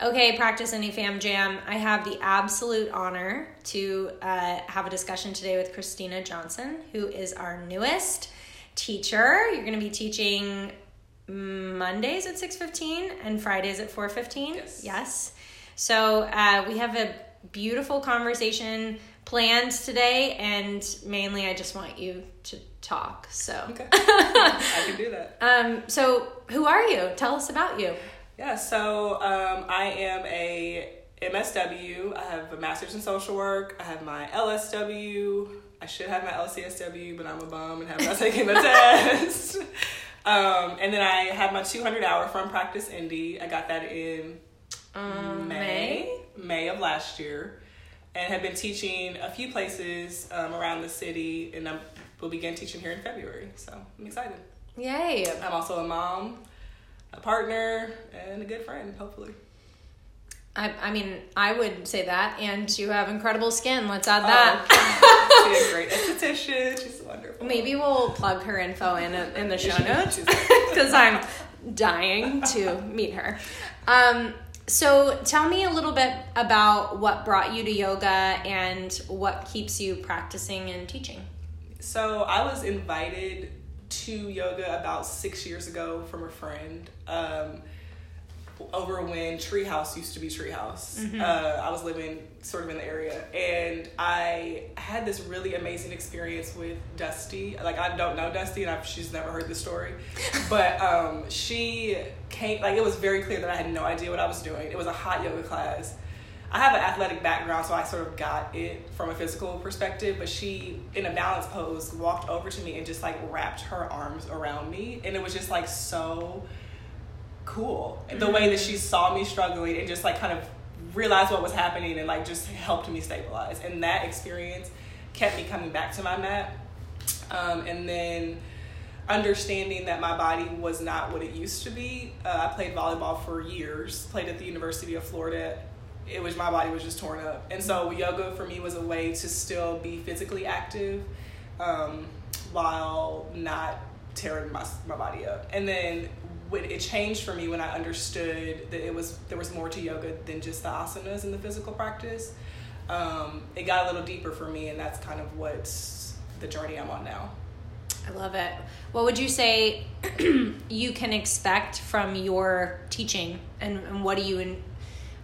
Okay, Practice Indy Fam Jam. I have the absolute honor to uh, have a discussion today with Christina Johnson, who is our newest teacher. You're going to be teaching Mondays at 6.15 and Fridays at 4.15. Yes. Yes. So uh, we have a beautiful conversation planned today, and mainly I just want you to talk. So, Okay. I can do that. um, so who are you? Tell us about you. Yeah, so um, I am a MSW. I have a master's in social work. I have my LSW. I should have my LCSW, but I'm a bum and have not taken the test. Um, and then I have my 200 hour from Practice Indy. I got that in Um, May, May of last year, and have been teaching a few places um, around the city, and I will begin teaching here in February. So I'm excited. Yay. I'm also a mom, a partner, and a good friend, hopefully. I, I mean, I would say that, and you have incredible skin. Let's add Oh, that. she's a great esthetician. She's wonderful. Maybe we'll plug her info in in the show notes because I'm dying to meet her. Um, so tell me a little bit about what brought you to yoga and what keeps you practicing and teaching. So I was invited to yoga about six years ago from a friend. Um, over when Treehouse used to be Treehouse. Uh, I was living sort of in the area, and I had this really amazing experience with Dusty. Like I don't know Dusty, and I've, she's never heard the story, but um, she came. Like it was very clear that I had no idea what I was doing. It was a hot yoga class. I have an athletic background, so I sort of got it from a physical perspective. But she, in a balance pose, walked over to me and just like wrapped her arms around me, and it was just like so cool. The way that she saw me struggling and just like kind of realized what was happening and like just helped me stabilize. And that experience kept me coming back to my mat. Um, and then understanding that my body was not what it used to be. Uh, I played volleyball for years, played at the University of Florida. It was my body was just torn up. And so yoga for me was a way to still be physically active um, while not tearing my, my body up. And then when it changed for me when I understood that it was there was more to yoga than just the asanas and the physical practice. Um, it got a little deeper for me, and that's kind of what's the journey I'm on now. I love it. What would you say you can expect from your teaching, and, and what do you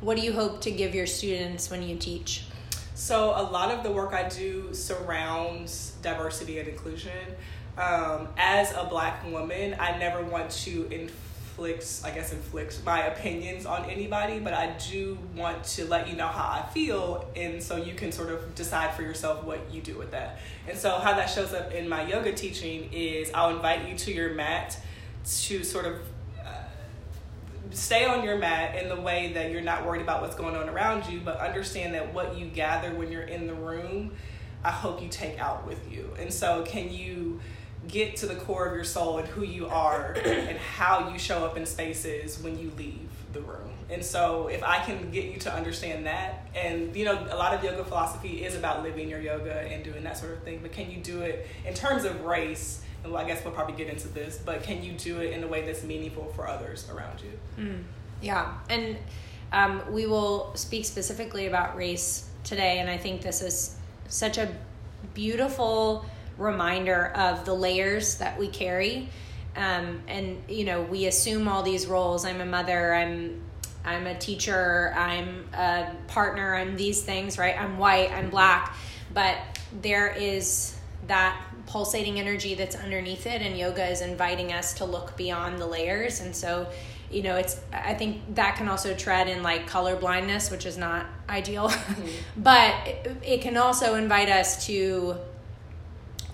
what do you hope to give your students when you teach? So a lot of the work I do surrounds diversity and inclusion. Um, as a black woman, I never want to inflict, I guess, inflict my opinions on anybody, but I do want to let you know how I feel, and so you can sort of decide for yourself what you do with that. And so, how that shows up in my yoga teaching is I'll invite you to your mat to sort of stay on your mat in the way that you're not worried about what's going on around you, but understand that what you gather when you're in the room, I hope you take out with you. And so, can you get to the core of your soul and who you are and how you show up in spaces when you leave the room? And so, if I can get you to understand that, and you know, a lot of yoga philosophy is about living your yoga and doing that sort of thing, but can you do it in terms of race? Well, I guess we'll probably get into this, but can you do it in a way that's meaningful for others around you? Yeah, and um, we will speak specifically about race today, and I think this is such a beautiful reminder of the layers that we carry. Um, and you know, we assume all these roles. I'm a mother. I'm I'm a teacher. I'm a partner. I'm these things, right? I'm white. I'm black. But there is that pulsating energy that's underneath it, and yoga is inviting us to look beyond the layers. And so, you know, it's I think that can also tread in like color blindness, which is not ideal, mm-hmm. but it, it can also invite us to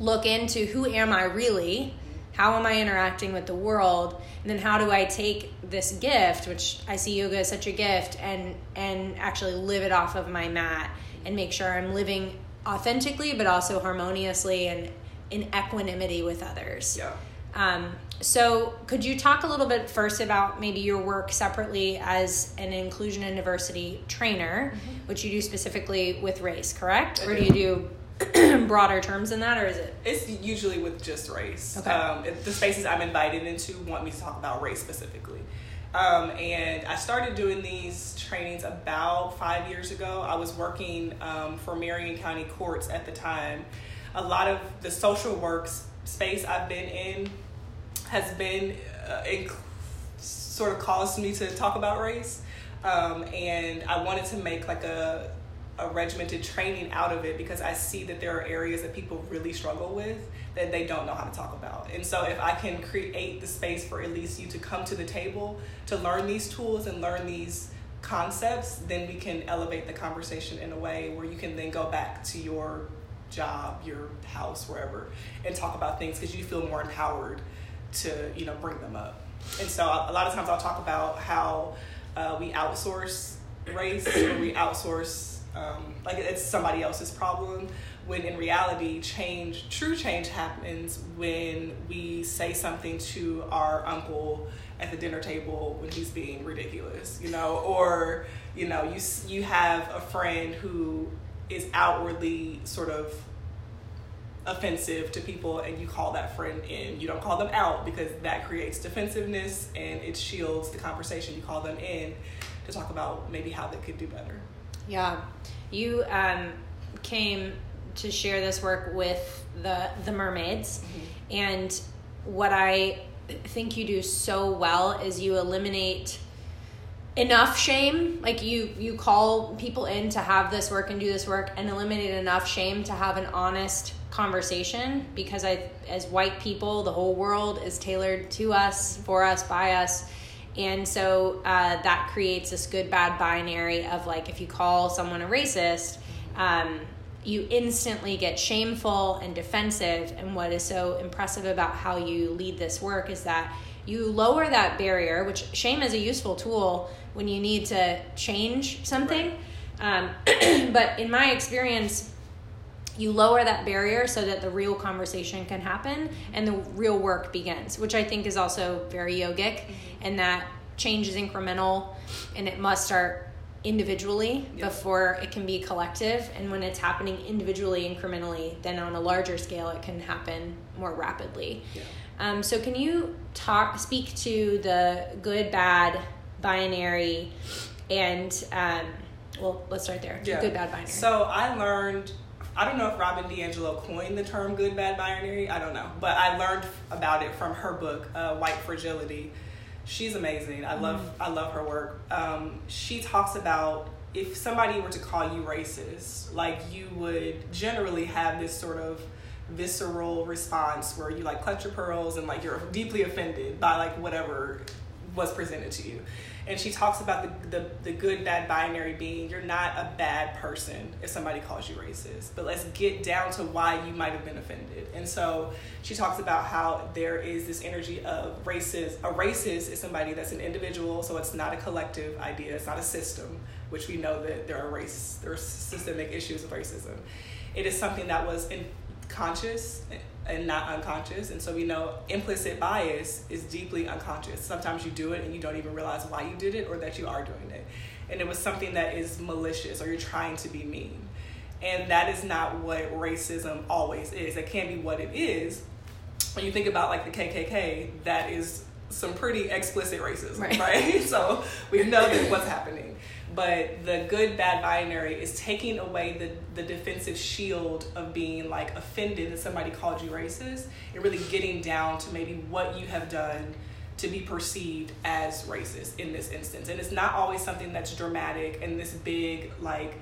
look into who am I really? How am I interacting with the world? And then how do I take this gift, which I see yoga as such a gift, and and actually live it off of my mat and make sure I'm living authentically but also harmoniously and in equanimity with others. Yeah. Um, so, could you talk a little bit first about maybe your work separately as an inclusion and diversity trainer, which you do specifically with race, correct? I or do do. you do broader terms than that, or is it? It's usually with just race. Okay. Um, the spaces I'm invited into want me to talk about race specifically. Um, and I started doing these trainings about five years ago. I was working um, for Marion County Courts at the time. A lot of the social work space I've been in has been uh, inc- sort of caused me to talk about race. Um, and I wanted to make like a a regimented training out of it because I see that there are areas that people really struggle with that they don't know how to talk about. And so if I can create the space for at least you to come to the table to learn these tools and learn these concepts, then we can elevate the conversation in a way where you can then go back to your job, your house, wherever, and talk about things because you feel more empowered to, you know, bring them up. And so a lot of times I'll talk about how uh, we outsource race or we outsource um, like it's somebody else's problem when in reality change true change happens when we say something to our uncle at the dinner table when he's being ridiculous you know or you know you you have a friend who is outwardly sort of offensive to people and you call that friend in you don't call them out because that creates defensiveness and it shields the conversation. You call them in to talk about maybe how they could do better. Yeah. You um, came to share this work with the the mermaids, mm-hmm. and what I think you do so well is you eliminate enough shame like you you call people in to have this work and do this work and eliminate enough shame to have an honest conversation because i as white people the whole world is tailored to us for us by us and so uh, that creates this good bad binary of like if you call someone a racist, um, you instantly get shameful and defensive. And what is so impressive about how you lead this work is that you lower that barrier, which shame is a useful tool when you need to change something. Right. Um, but in my experience, you lower that barrier so that the real conversation can happen and the real work begins, which I think is also very yogic, mm-hmm. and that change is incremental and it must start individually yep. before it can be collective. And when it's happening individually, incrementally, then on a larger scale, it can happen more rapidly. Yeah. Um, so, can you talk, speak to the good, bad, binary, and um, well, let's start there. Yeah. Good, bad, binary. So, I learned I don't know if Robin DiAngelo coined the term good, bad, binary. I don't know. But I learned about it from her book, uh, White Fragility. She's amazing. I love mm. I love her work. Um, she talks about if somebody were to call you racist, like you would generally have this sort of visceral response where you like clutch your pearls and like you're deeply offended by like whatever was presented to you. And she talks about the, the, the good bad binary being. You're not a bad person if somebody calls you racist. But let's get down to why you might have been offended. And so she talks about how there is this energy of racist a racist is somebody that's an individual so it's not a collective idea it's not a system which we know that there are race there are systemic issues of racism. It is something that was in conscious and not unconscious. And so we know implicit bias is deeply unconscious. Sometimes you do it and you don't even realize why you did it or that you are doing it. And it was something that is malicious or you're trying to be mean. And that is not what racism always is. It can't be what it is. When you think about like the KKK, that is some pretty explicit racism, right? right? so we know that what's happening but the good bad binary is taking away the, the defensive shield of being like offended that somebody called you racist and really getting down to maybe what you have done to be perceived as racist in this instance and it's not always something that's dramatic and this big like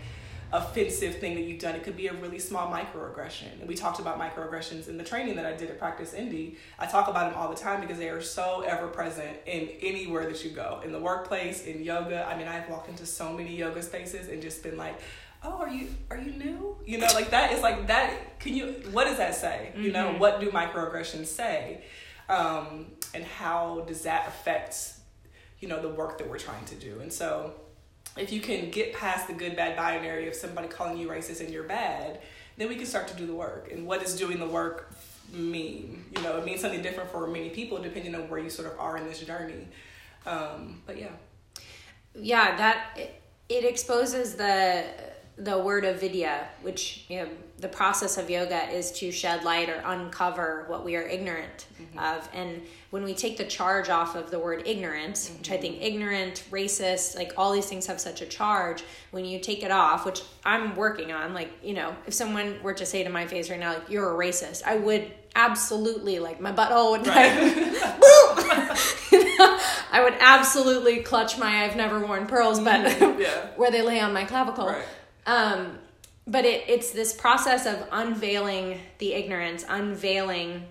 offensive thing that you've done. It could be a really small microaggression. And we talked about microaggressions in the training that I did at Practice Indy. I talk about them all the time because they are so ever present in anywhere that you go. In the workplace, in yoga. I mean, I've walked into so many yoga spaces and just been like, oh are you are you new you know like that is like that can you what does that say you know mm-hmm. what do microaggressions say um, and how does that affect you know the work that we're trying to do and so if you can get past the good bad binary of somebody calling you racist and you're bad, then we can start to do the work. And what does doing the work mean? You know, it means something different for many people depending on where you sort of are in this journey. Um, but yeah. Yeah, that it, it exposes the the word avidya, which you know, the process of yoga is to shed light or uncover what we are ignorant mm-hmm. of. And when we take the charge off of the word ignorant, mm-hmm. which I think ignorant, racist, like all these things have such a charge, when you take it off, which I'm working on, like, you know, if someone were to say to my face right now, like, you're a racist, I would absolutely, like, my butthole would right. like, I would absolutely clutch my I've never worn pearls, but mm-hmm. yeah. where they lay on my clavicle. Right. Um, but it, it's this process of unveiling the ignorance, unveiling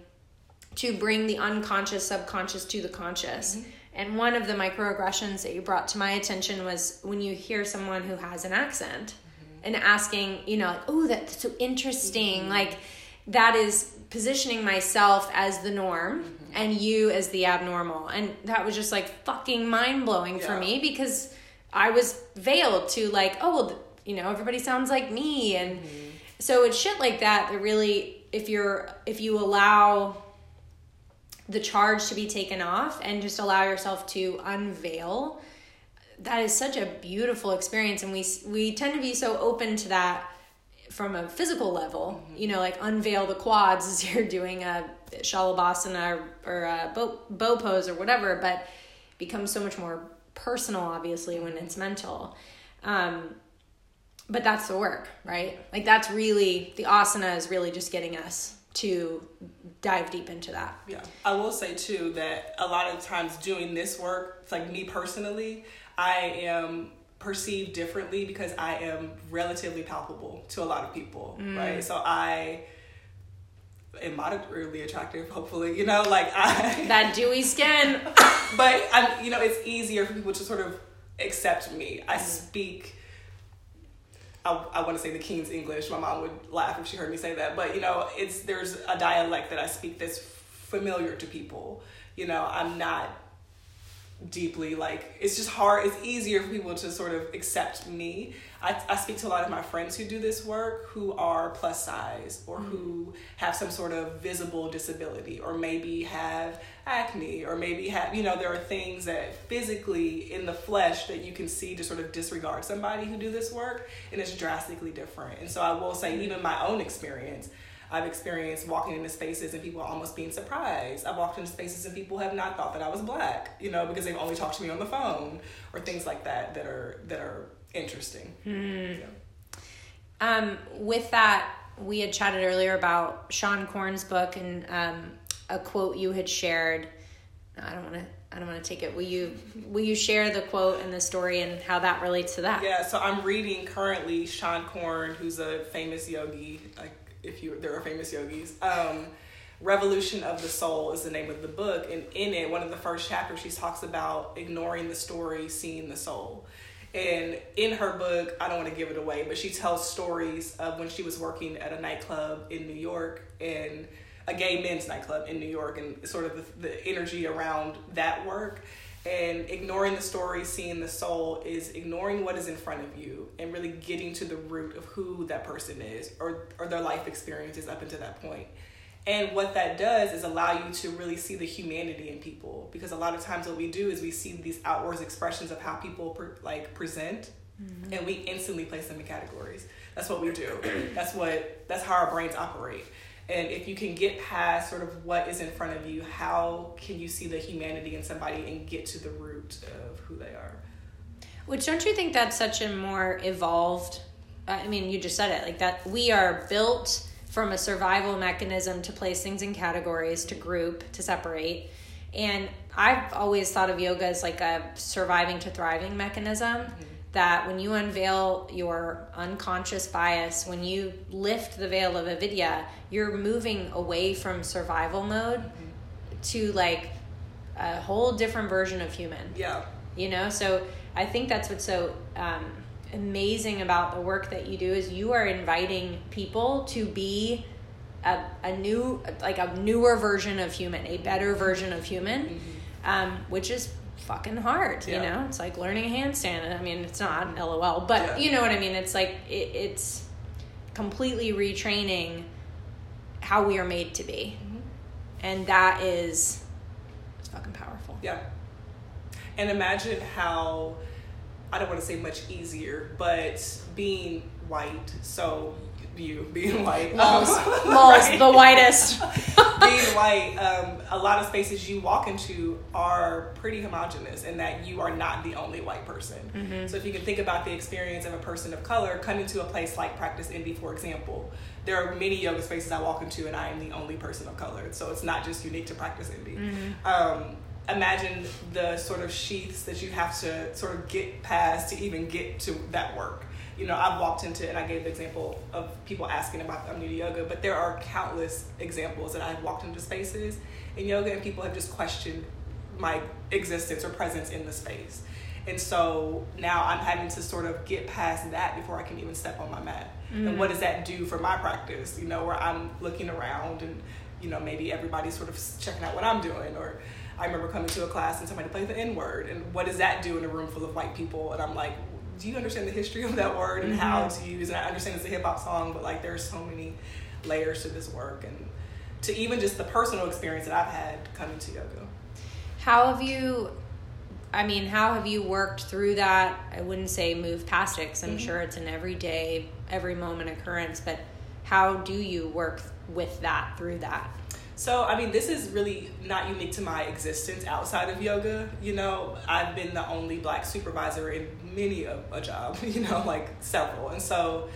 to bring the unconscious, subconscious to the conscious. Mm-hmm. And one of the microaggressions that you brought to my attention was when you hear someone who has an accent mm-hmm. and asking, you know, like, oh, that's so interesting. Mm-hmm. Like, that is positioning myself as the norm mm-hmm. and you as the abnormal. And that was just like fucking mind blowing yeah. for me because I was veiled to like, oh, well, you know, everybody sounds like me. And mm-hmm. so it's shit like that that really, if you're, if you allow the charge to be taken off and just allow yourself to unveil, that is such a beautiful experience. And we, we tend to be so open to that from a physical level, mm-hmm. you know, like unveil the quads as you're doing a shalabhasana or, or a bow, bow pose or whatever, but becomes so much more personal, obviously, when it's mental. Um, but that's the work, right? Like that's really the asana is really just getting us to dive deep into that. Yeah. I will say too that a lot of times doing this work, like me personally, I am perceived differently because I am relatively palpable to a lot of people, mm. right? So I am moderately attractive, hopefully, you know, like I that dewy skin. but I'm, you know, it's easier for people to sort of accept me. I mm. speak I, I want to say the King's English. My mom would laugh if she heard me say that. But you know, it's there's a dialect that I speak that's familiar to people. You know, I'm not deeply like it's just hard it's easier for people to sort of accept me I, I speak to a lot of my friends who do this work who are plus size or mm-hmm. who have some sort of visible disability or maybe have acne or maybe have you know there are things that physically in the flesh that you can see to sort of disregard somebody who do this work and it's drastically different and so i will say even my own experience I've experienced walking into spaces and people almost being surprised. I've walked into spaces and people have not thought that I was black, you know, because they've only talked to me on the phone or things like that that are that are interesting. Mm. Yeah. Um, with that, we had chatted earlier about Seane Corn's book and um, a quote you had shared. I don't want to. I don't want to take it. Will you will you share the quote and the story and how that relates to that? Yeah, so I'm reading currently Sean Corn, who's a famous yogi. Like if you there are famous yogis. Um, Revolution of the Soul is the name of the book, and in it, one of the first chapters, she talks about ignoring the story, seeing the soul. And in her book, I don't want to give it away, but she tells stories of when she was working at a nightclub in New York and a gay men's nightclub in New York and sort of the, the energy around that work. And ignoring the story, seeing the soul is ignoring what is in front of you and really getting to the root of who that person is or, or their life experiences up until that point. And what that does is allow you to really see the humanity in people because a lot of times what we do is we see these outwards expressions of how people pre- like present mm-hmm. and we instantly place them in categories. That's what we do. that's what that's how our brains operate. And if you can get past sort of what is in front of you, how can you see the humanity in somebody and get to the root of who they are? Which don't you think that's such a more evolved I mean, you just said it like that we are built from a survival mechanism to place things in categories, to group, to separate. And I've always thought of yoga as like a surviving to thriving mechanism. Mm-hmm. That when you unveil your unconscious bias, when you lift the veil of avidya, you're moving away from survival mode mm-hmm. to like a whole different version of human. Yeah. You know, so I think that's what's so um, amazing about the work that you do is you are inviting people to be a, a new like a newer version of human a better version of human mm-hmm. um, which is fucking hard yeah. you know it's like learning a handstand i mean it's not lol but yeah. you know what i mean it's like it, it's completely retraining how we are made to be mm-hmm. and that is it's fucking powerful yeah and imagine how I don't want to say much easier, but being white, so you being white, Moles, um, right? the whitest. being white, um, a lot of spaces you walk into are pretty homogenous in that you are not the only white person. Mm-hmm. So if you can think about the experience of a person of color coming to a place like Practice Indy, for example, there are many yoga spaces I walk into and I am the only person of color. So it's not just unique to Practice Indy. Mm-hmm. Um, imagine the sort of sheaths that you have to sort of get past to even get to that work you know, I've walked into, and I gave the example of people asking about I'm new to yoga, but there are countless examples that I've walked into spaces in yoga and people have just questioned my existence or presence in the space. And so now I'm having to sort of get past that before I can even step on my mat. Mm-hmm. And what does that do for my practice? You know, where I'm looking around and, you know, maybe everybody's sort of checking out what I'm doing. Or I remember coming to a class and somebody played the N word. And what does that do in a room full of white people? And I'm like, do you understand the history of that word and mm-hmm. how to use and I understand it's a hip hop song, but like there's so many layers to this work and to even just the personal experience that I've had coming to yoga. How have you I mean, how have you worked through that? I wouldn't say move past it because I'm mm-hmm. sure it's an everyday, every moment occurrence, but how do you work with that through that? So, I mean, this is really not unique to my existence outside of yoga. You know, I've been the only black supervisor in many a, a job, you know, like several. And so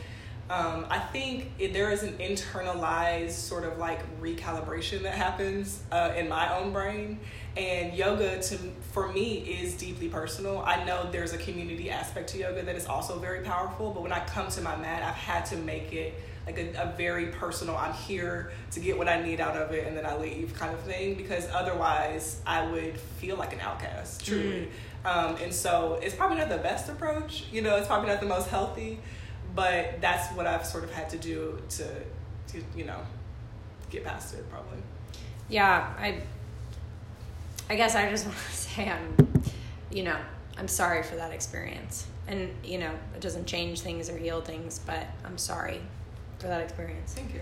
um, I think it, there is an internalized sort of like recalibration that happens uh, in my own brain. And yoga, to for me, is deeply personal. I know there's a community aspect to yoga that is also very powerful, but when I come to my mat, I've had to make it like a, a, very personal i'm here to get what i need out of it and then i leave kind of thing because otherwise i would feel like an outcast truly. Mm. um, and so it's probably not the best approach you know it's probably not the most healthy but that's what i've sort of had to do to, to you know get past it probably. Yeah i i guess i just want to say i'm you know i'm sorry for that experience. And you know it doesn't change things or heal things but i'm sorry for that experience. Thank you.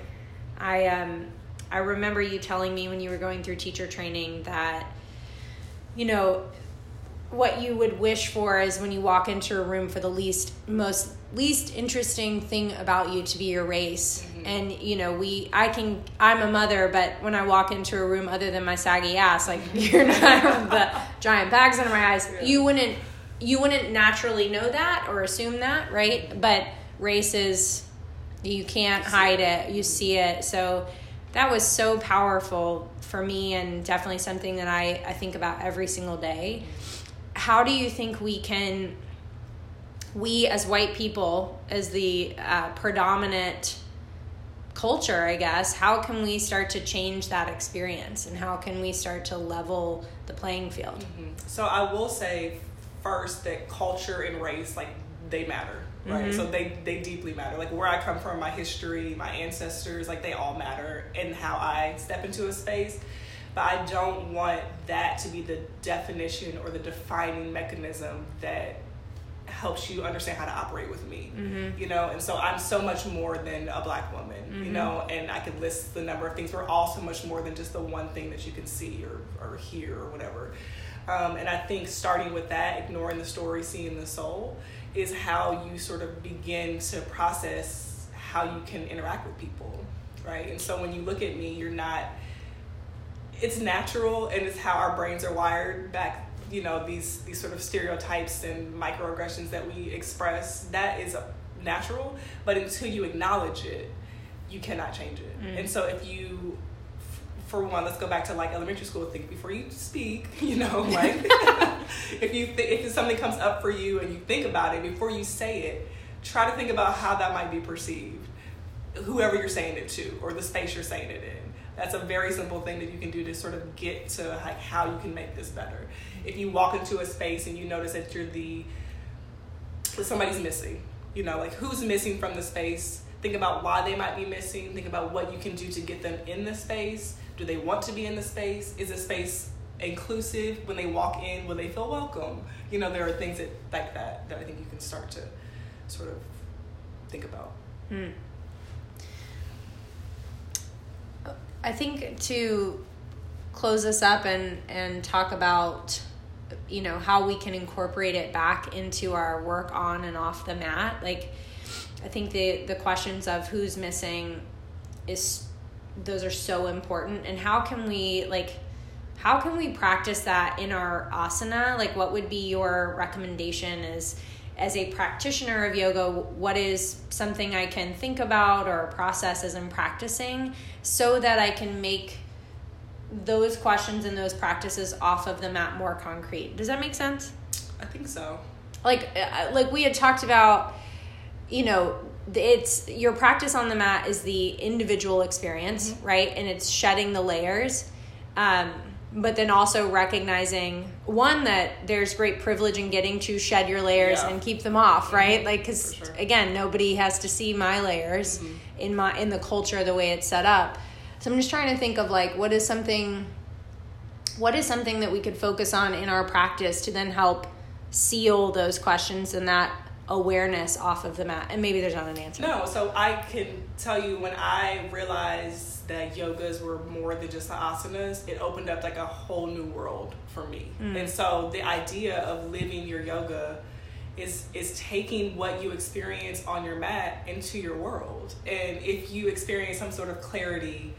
I um I remember you telling me when you were going through teacher training that you know what you would wish for is when you walk into a room for the least most least interesting thing about you to be your race mm-hmm. and you know we i can i'm a mother but when i walk into a room other than my saggy ass like you're not the giant bags under my eyes yeah. you wouldn't you wouldn't naturally know that or assume that right but race is you can't hide it. You see it. So that was so powerful for me and definitely something that I, I think about every single day. How do you think we can, we as white people, as the uh, predominant culture, I guess, how can we start to change that experience and how can we start to level the playing field? Mm-hmm. So I will say first that culture and race, like, they matter right? Mm-hmm. So they they deeply matter. Like where I come from, my history, my ancestors, like they all matter in how I step into a space. But I don't want that to be the definition or the defining mechanism that helps you understand how to operate with me mm-hmm. you know and so i'm so much more than a black woman mm-hmm. you know and i could list the number of things we're all so much more than just the one thing that you can see or, or hear or whatever um, and i think starting with that ignoring the story seeing the soul is how you sort of begin to process how you can interact with people, right? And so when you look at me, you're not, it's natural and it's how our brains are wired back you know these these sort of stereotypes and microaggressions that we express that is natural but until you acknowledge it you cannot change it mm. and so if you for one, let's go back to like elementary school. Think before you speak. You know, like if you th- if something comes up for you and you think about it before you say it, try to think about how that might be perceived, whoever you're saying it to, or the space you're saying it in. That's a very simple thing that you can do to sort of get to like how you can make this better. If you walk into a space and you notice that you're the that somebody's missing, you know, like who's missing from the space. Think about why they might be missing. Think about what you can do to get them in the space do they want to be in the space? Is the space inclusive when they walk in? Will they feel welcome? You know, there are things that like that that I think you can start to sort of think about. Hmm. I think to close this up and and talk about you know how we can incorporate it back into our work on and off the mat like i think the the questions of who's missing is those are so important. And how can we like how can we practice that in our asana? Like what would be your recommendation as as a practitioner of yoga what is something i can think about or process as i'm practicing so that i can make those questions and those practices off of the mat more concrete? Does that make sense? I think so. Like uh, like we had talked about you know it's your practice on the mat is the individual experience mm-hmm. right and it's shedding the layers um, but then also recognizing one that there's great privilege in getting to shed your layers yeah. and keep them off right mm-hmm. like because sure. again nobody has to see my layers mm-hmm. in my in the culture the way it's set up so i'm just trying to think of like what is something what is something that we could focus on in our practice to then help seal those questions and that awareness off of the mat and maybe there's not an answer no so i can tell you when i realized that yogas were more than just the asanas, it opened up like a whole new world for me. Mm. And so the idea of living your yoga is is taking what you experience on your mat into your world. And if you experience some sort of clarity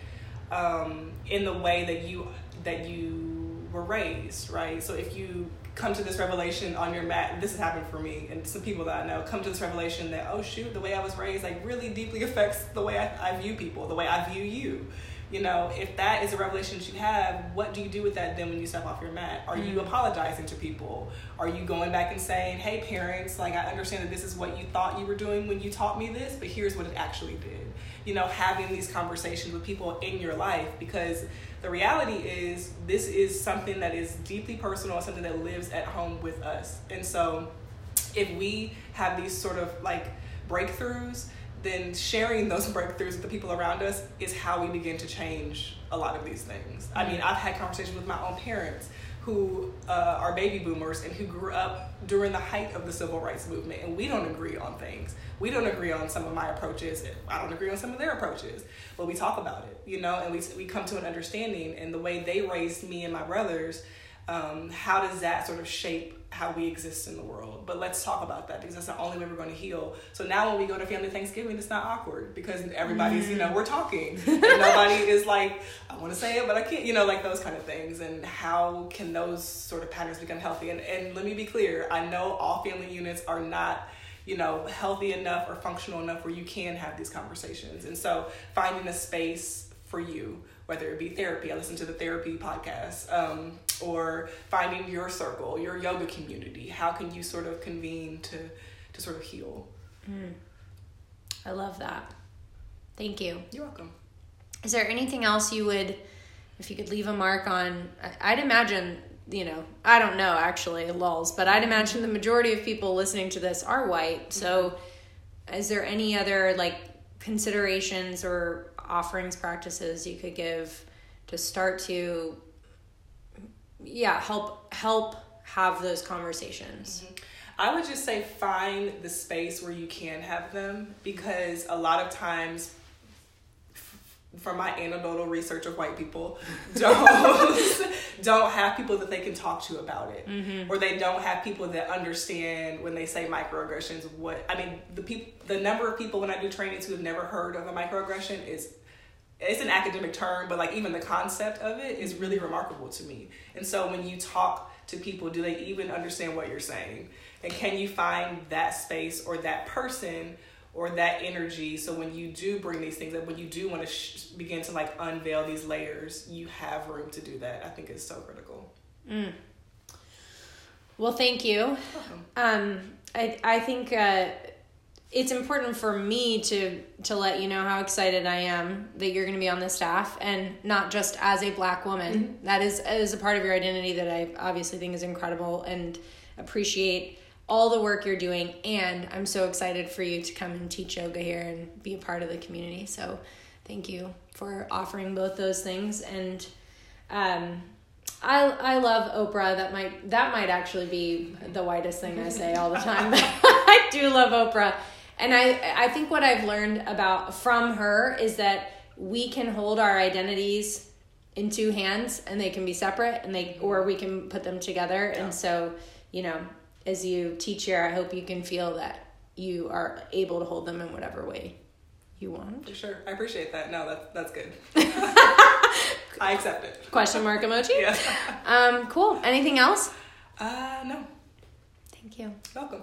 um, in the way that you that you were raised, right? So if you come to this revelation on your mat, this has happened for me and some people that I know, come to this revelation that, oh shoot, the way I was raised like really deeply affects the way I, I view people, the way I view you. You know, if that is a revelation that you have, what do you do with that then when you step off your mat? Are you mm. apologizing to people? Are you going back and saying, hey, parents, like I understand that this is what you thought you were doing when you taught me this, but here's what it actually did? You know, having these conversations with people in your life because the reality is this is something that is deeply personal something that lives at home with us. And so if we have these sort of like breakthroughs then sharing those breakthroughs with the people around us is how we begin to change a lot of these things. I mm-hmm. mean i've had conversations with my own parents who uh, are baby boomers and who grew up during the height of the civil rights movement. And we don't agree on things. We don't agree on some of my approaches. I don't agree on some of their approaches but we talk about it you know and we, we come to an understanding. And the way they raised me and my brothers um, how does that sort of shape how we exist in the world. But let's talk about that because that's the only way we're going to heal. So now when we go to family Thanksgiving, it's not awkward because everybody's, mm. you know, we're talking. and nobody is like, I want to say it, but I can't, you know, like those kind of things. And how can those sort of patterns become healthy? And, and let me be clear I know all family units are not you know, healthy enough or functional enough where you can have these conversations. And so finding a space for you, whether it be therapy, I listen to the therapy podcast, um, or finding your circle, your yoga community. How can you sort of convene to, to sort of heal? Mm. I love that. Thank you. You're welcome. Is there anything else you would, if you could leave a mark on? I'd imagine you know, I don't know actually, lulls, but I'd imagine the majority of people listening to this are white. So, is there any other like considerations or offerings practices you could give to start to, yeah, help help have those conversations? Mm-hmm. I would just say find the space where you can have them because a lot of times from my anecdotal research of white people don't don't have people that they can talk to about it mm-hmm. or they don't have people that understand when they say microaggressions what i mean the people the number of people when i do trainings who have never heard of a microaggression is it's an academic term but like even the concept of it is really remarkable to me. And so when you talk to people do they even understand what you're saying? And can you find that space or that person or that energy? So when you do bring these things up when you do want to sh- begin to like unveil these layers you have room to do that. I think is so critical. Mm. well thank you. Um, I, I think uh, it's important for me to to let you know how excited I am that you're going to be on the staff and not just as a black woman. Mm-hmm. That is is a part of your identity that I obviously think is incredible and appreciate all the work you're doing and i'm so excited for you to come and teach yoga here and be a part of the community so thank you for offering both those things and um, I I love Oprah. That might that might actually be the whitest thing I say all the time. I do love Oprah, and I I think what I've learned about from her is that we can hold our identities in two hands and they can be separate and they or we can put them together Yeah. and so you know as you teach here i hope you can feel that you are able to hold them in whatever way you want For sure. I appreciate that. No, that's that's good. I accept it. question mark emoji Yeah. um cool anything else Uh no. thank you Welcome.